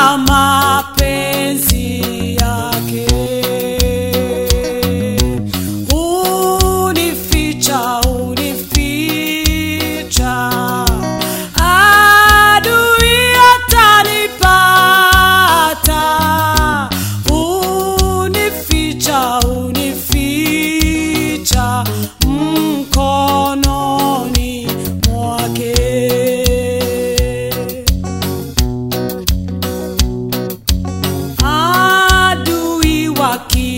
ya mapenzi yake. Unificha unificha. Adui atanipata. aqui.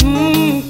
Hum,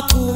walk.